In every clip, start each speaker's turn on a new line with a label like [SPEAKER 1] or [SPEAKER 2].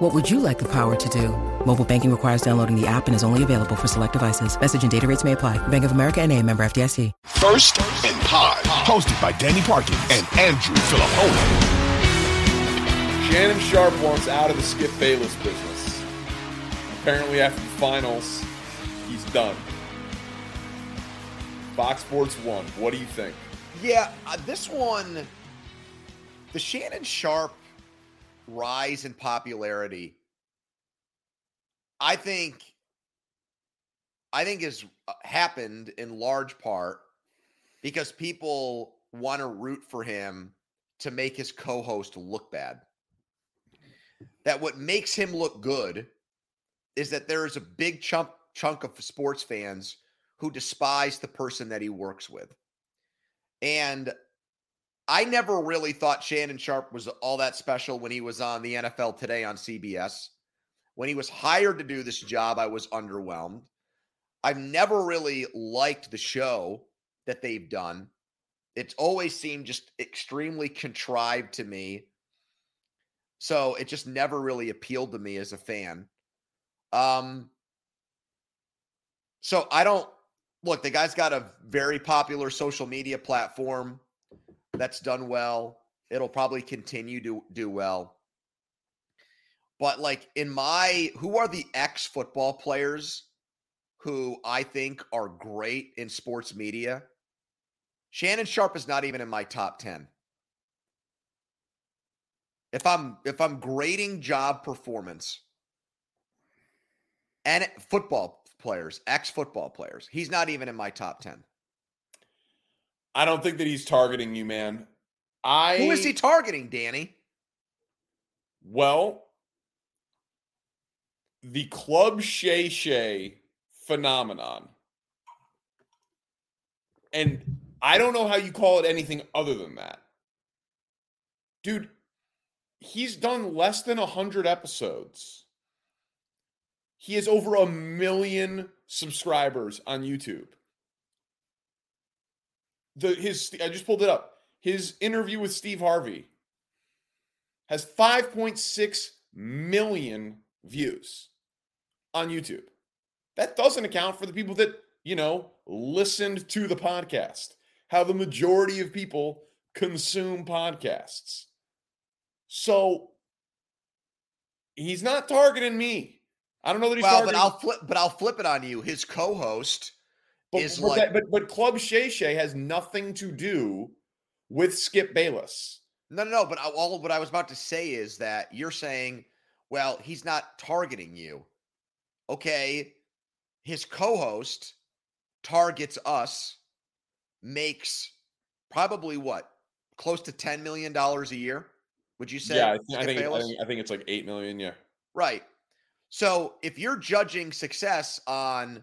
[SPEAKER 1] What would you like the power to do? Mobile banking requires downloading the app and is only available for select devices. Message and data rates may apply. Bank of America and a member FDIC.
[SPEAKER 2] First and Pod, hosted by Danny Parkins and Andrew Fillipponi.
[SPEAKER 3] Shannon Sharpe wants out of the Skip Bayless business. Apparently, after the finals, he's done. Fox Sports One. What do you think?
[SPEAKER 4] Yeah, uh, this one, the Shannon Sharpe rise in popularity, I think, I think has uh, happened in large part because people want to root for him to make his co-host look bad. That what makes him look good is that there is a big chunk chunk of sports fans who despise the person that he works with. And I never really thought Shannon Sharpe was all that special when he was on the NFL Today on CBS. When he was hired to do this job, I was underwhelmed. I've never really liked the show that they've done. It's always seemed just extremely contrived to me. So it just never really appealed to me as a fan. Um so I don't look, the guy's got a very popular social media platform that's done well. It'll probably continue to do well. But like in my who are the ex football players who I think are great in sports media? Shannon Sharpe is not even in my top 10. If I'm if I'm grading job performance and football players, ex football players, he's not even in my top 10.
[SPEAKER 3] I don't think that he's targeting you, man. I
[SPEAKER 4] Who is he targeting, Danny?
[SPEAKER 3] Well, the Club Shay Shay phenomenon. And I don't know how you call it anything other than that. Dude, he's done less than 100 episodes. He has over a million subscribers on YouTube. The his I just pulled it up. His interview with Steve Harvey has 5.6 million views on YouTube. That doesn't account for the people that, you know, listened to the podcast. How the majority of people consume podcasts. So he's not targeting me. I don't know that he's
[SPEAKER 4] well,
[SPEAKER 3] targeting.
[SPEAKER 4] but I'll flip. But I'll flip it on you. His co-host
[SPEAKER 3] but,
[SPEAKER 4] is
[SPEAKER 3] but,
[SPEAKER 4] like,
[SPEAKER 3] that, but but Club Shay Shay has nothing to do with Skip Bayless.
[SPEAKER 4] no, no, no. But I, all what I was about to say is that you're saying, well, he's not targeting you. Okay, his co-host targets us, makes probably what close to ten million dollars a year. Would you say?
[SPEAKER 3] yeah, I, think, I think I think I think it's like eight million. Yeah,
[SPEAKER 4] Right. So if you're judging success on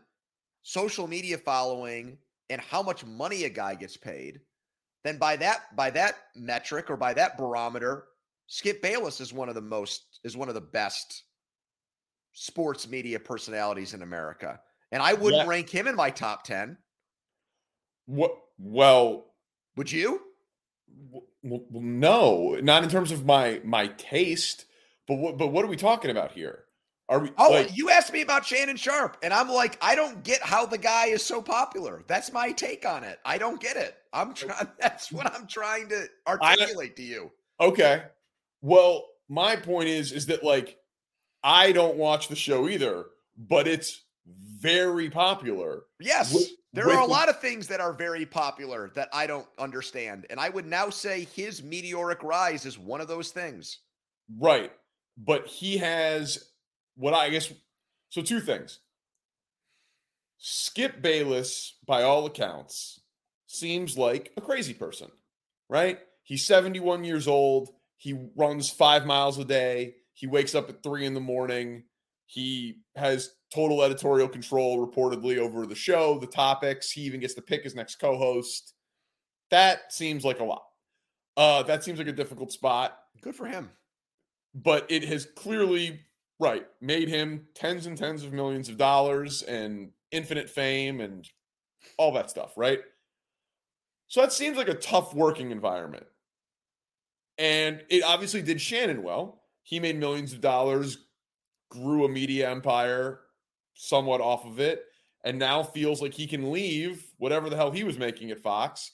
[SPEAKER 4] social media following and how much money a guy gets paid, then by that by that metric or by that barometer, Skip Bayless is one of the most is one of the best sports media personalities in America. And I wouldn't
[SPEAKER 3] Yeah.
[SPEAKER 4] rank him in my top 10.
[SPEAKER 3] what? Well,
[SPEAKER 4] Would you?
[SPEAKER 3] w- w- well, no, not in terms of my my taste. But what? But what are we talking about here? Are we?
[SPEAKER 4] Oh,
[SPEAKER 3] like,
[SPEAKER 4] you asked me about Shannon Sharpe, and I'm like, I don't get how the guy is so popular. That's my take on it. I don't get it. I'm trying. That's what I'm trying to articulate to you.
[SPEAKER 3] Okay. Well, my point is is that like I don't watch the show either, but it's very popular.
[SPEAKER 4] Yes,
[SPEAKER 3] With-
[SPEAKER 4] there
[SPEAKER 3] with
[SPEAKER 4] are a lot of things that are very popular that I don't understand, and I would now say his meteoric rise is one of those things.
[SPEAKER 3] Right. But he has what I guess so two things. Skip Bayless, by all accounts, seems like a crazy person, right? He's 71 years old. He runs five miles a day. He wakes up at three in the morning. He has total editorial control reportedly over the show, the topics. He even gets to pick his next co-host. That seems like a lot. Uh, that seems like a difficult spot.
[SPEAKER 4] Good for him.
[SPEAKER 3] But it has clearly, right, made him tens and tens of millions of dollars and infinite fame and all that stuff, right? So that seems like a tough working environment. And it obviously did Shannon well. He made millions of dollars, grew a media empire somewhat off of it, and now feels like he can leave whatever the hell he was making at Fox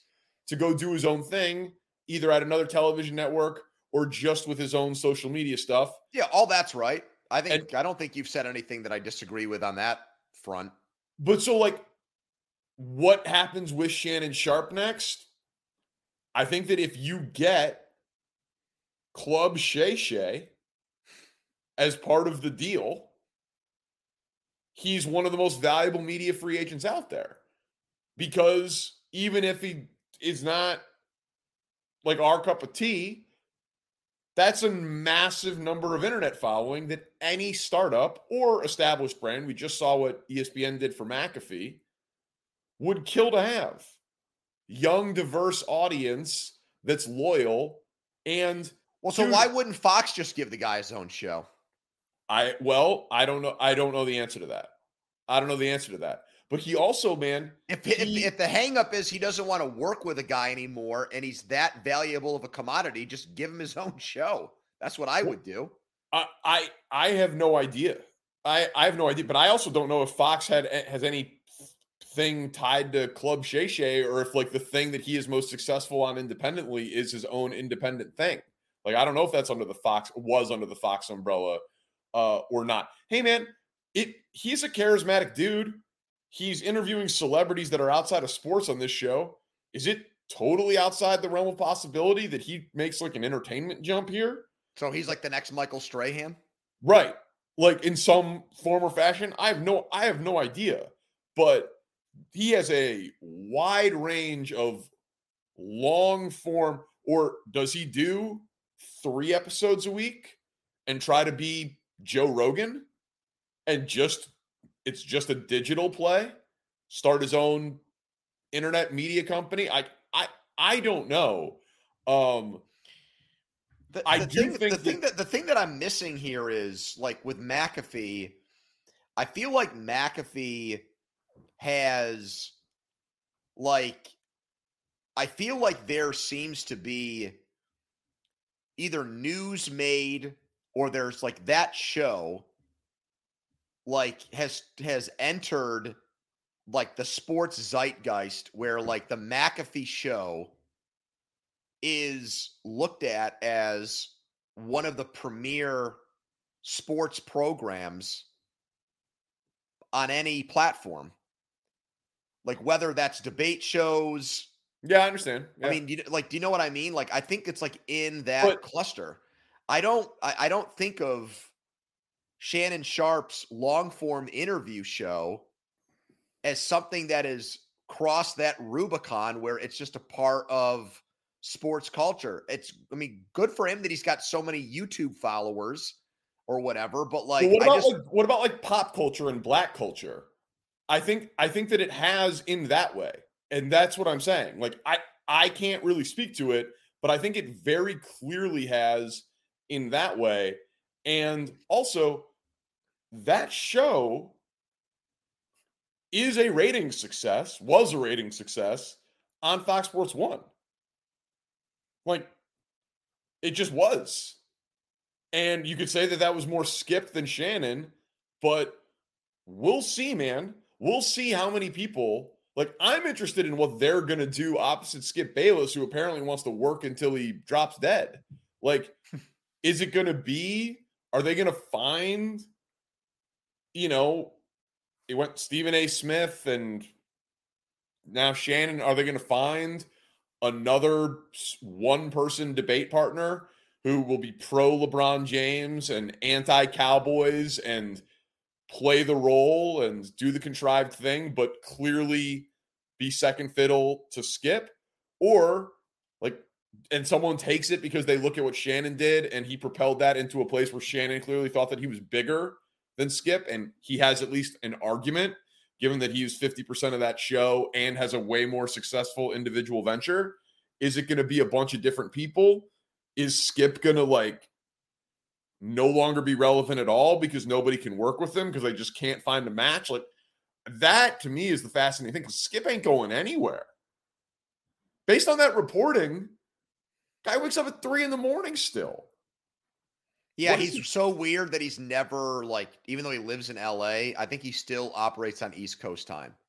[SPEAKER 3] to go do his own thing, either at another television network or just with his own social media stuff.
[SPEAKER 4] Yeah, all that's right. I think
[SPEAKER 3] And-
[SPEAKER 4] I don't think you've said anything that I disagree with on that front.
[SPEAKER 3] But so, like, what happens with Shannon Sharpe next? I think that if you get Club Shay Shay as part of the deal, he's one of the most valuable media free agents out there. Because even if he is not like our cup of tea, that's a massive number of internet following that any startup or established brand, we just saw what ESPN did for McAfee, would kill to have. Young, diverse audience that's loyal. And
[SPEAKER 4] Well, so
[SPEAKER 3] Dude.
[SPEAKER 4] why wouldn't Fox just give the guy his own show?
[SPEAKER 3] I, well, I don't know. I don't know the answer to that. I don't know the answer to that. But he also, man,
[SPEAKER 4] If, if,
[SPEAKER 3] He-
[SPEAKER 4] if the hangup is he doesn't want to work with a guy anymore and he's that valuable of a commodity, just give him his own show. That's what I would do.
[SPEAKER 3] I, I, I have no idea. I, I have no idea. But I also don't know if Fox had has any thing tied to Club Shay Shay or if like the thing that he is most successful on independently is his own independent thing. Like I don't know if that's under the Fox was under the Fox umbrella uh or not. Hey man, it he's a charismatic dude. He's interviewing celebrities that are outside of sports on this show. Is it totally outside the realm of possibility that he makes like an entertainment jump here?
[SPEAKER 4] So he's like the next Michael Strahan.
[SPEAKER 3] Right. Like in some form or fashion. I have no I have no idea. But he has a wide range of long form or does he do 3 episodes a week and try to be Joe Rogan and just it's just a digital play? Start his own internet media company? I I I don't know. Um
[SPEAKER 4] The,
[SPEAKER 3] I do
[SPEAKER 4] thing,
[SPEAKER 3] think
[SPEAKER 4] the thing
[SPEAKER 3] that-
[SPEAKER 4] that the thing that I'm missing here is like with McAfee, I feel like McAfee has like I feel like there seems to be either news made or there's like that show like has has entered like the sports zeitgeist where mm. like the McAfee show is looked at as one of the premier sports programs on any platform. Like whether that's debate shows,
[SPEAKER 3] yeah, I understand.
[SPEAKER 4] I mean, you, like, do you know what I mean? Like, I think it's like in that
[SPEAKER 3] But-
[SPEAKER 4] cluster. I don't, I, I don't think of Shannon Sharpe's long form interview show as something that is crossed that Rubicon where it's just a part of sports culture. It's, I mean, good for him that he's got so many YouTube followers or whatever. But like,
[SPEAKER 3] Well, what
[SPEAKER 4] I
[SPEAKER 3] about
[SPEAKER 4] just,
[SPEAKER 3] like what about like pop culture and black culture? I think I think that it has in that way. And that's what I'm saying. Like I I can't really speak to it, but I think it very clearly has in that way. And also that show is a rating success, was a rating success on Fox Sports 1. Like it just was. And you could say that that was more Skip than Shannon, but we'll see, man. We'll see how many people. Like, I'm interested in what they're going to do opposite Skip Bayless, who apparently wants to work until he drops dead. Like, is it going to be, are they going to find, you know, it went Stephen A. Smith and now Shannon. Are they going to find another one person debate partner who will be pro LeBron James and anti Cowboys and play the role and do the contrived thing, but clearly be second fiddle to Skip? Or like, and someone takes it because they look at what Shannon did and he propelled that into a place where Shannon clearly thought that he was bigger than Skip, and he has at least an argument, given that he used 50% of that show and has a way more successful individual venture. Is it going to be a bunch of different people? Is Skip going to like no longer be relevant at all because nobody can work with him because they just can't find a match? Like that to me is the fascinating thing Skip ain't going anywhere. Based on that reporting, guy wakes up at three in the morning still.
[SPEAKER 4] Yeah, he's
[SPEAKER 3] he-
[SPEAKER 4] so weird that he's never like, even though he lives in LA, I think he still operates on East Coast time.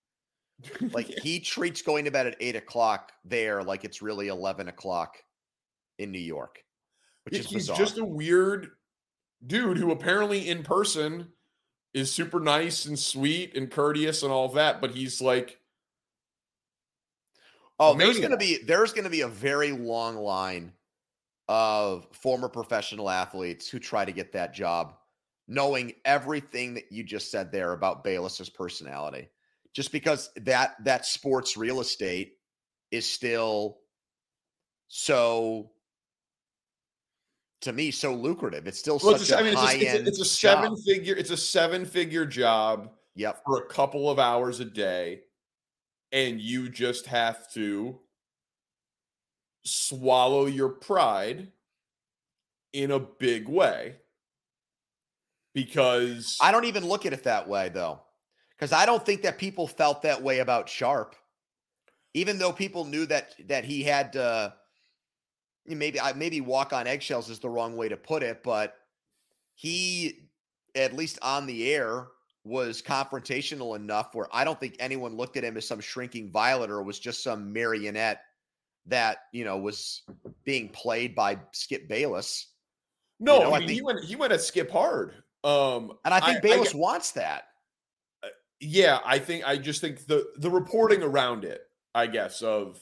[SPEAKER 4] Like he treats going to bed at eight o'clock there like it's really eleven o'clock in New York, which
[SPEAKER 3] Yeah,
[SPEAKER 4] is
[SPEAKER 3] he's
[SPEAKER 4] bizarre.
[SPEAKER 3] just a weird dude who apparently in person is super nice and sweet and courteous and all that, but he's like
[SPEAKER 4] oh, there's gonna be there's gonna be a very long line of former professional athletes who try to get that job, knowing everything that you just said there about Bayless's personality. Just because that that sports real estate is still so to me so lucrative. It's still
[SPEAKER 3] well,
[SPEAKER 4] such
[SPEAKER 3] it's a,
[SPEAKER 4] a
[SPEAKER 3] I mean, it's
[SPEAKER 4] high
[SPEAKER 3] a, it's, a, it's a seven figure, it's a seven figure job
[SPEAKER 4] Yep.
[SPEAKER 3] for a couple of hours a day, and you just have to swallow your pride in a big way because
[SPEAKER 4] I don't even look at it that way though, because I don't think that people felt that way about Sharpe, even though people knew that that he had to. Maybe I maybe walk on eggshells is the wrong way to put it, but he, at least on the air, was confrontational enough where I don't think anyone looked at him as some shrinking violet or was just some marionette that you know was being played by Skip Bayless.
[SPEAKER 3] no,
[SPEAKER 4] know,
[SPEAKER 3] I
[SPEAKER 4] I
[SPEAKER 3] mean,
[SPEAKER 4] think-
[SPEAKER 3] he went he went at skip hard. Um,
[SPEAKER 4] And I think
[SPEAKER 3] I
[SPEAKER 4] Bayless
[SPEAKER 3] get-
[SPEAKER 4] wants that.
[SPEAKER 3] yeah, I think I just think the the reporting around it, I guess, of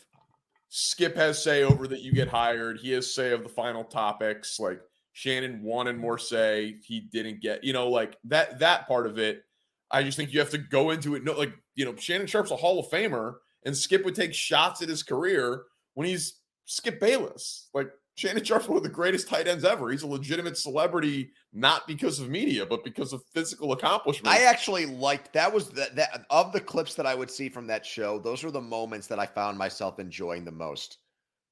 [SPEAKER 3] Skip has say over that you get hired. He has say of the final topics. Like Shannon wanted more say, he didn't get. You know, like that that part of it. I just think you have to go into it. No, like you know, Shannon Sharpe's a Hall of Famer, and Skip would take shots at his career when he's Skip Bayless. Like Shannon Sharpe's one of the greatest tight ends ever. He's a legitimate celebrity, not because of media, but because of physical accomplishment.
[SPEAKER 4] I actually liked that was the, that of the clips that I would see from that show. Those were the moments that I found myself enjoying the most.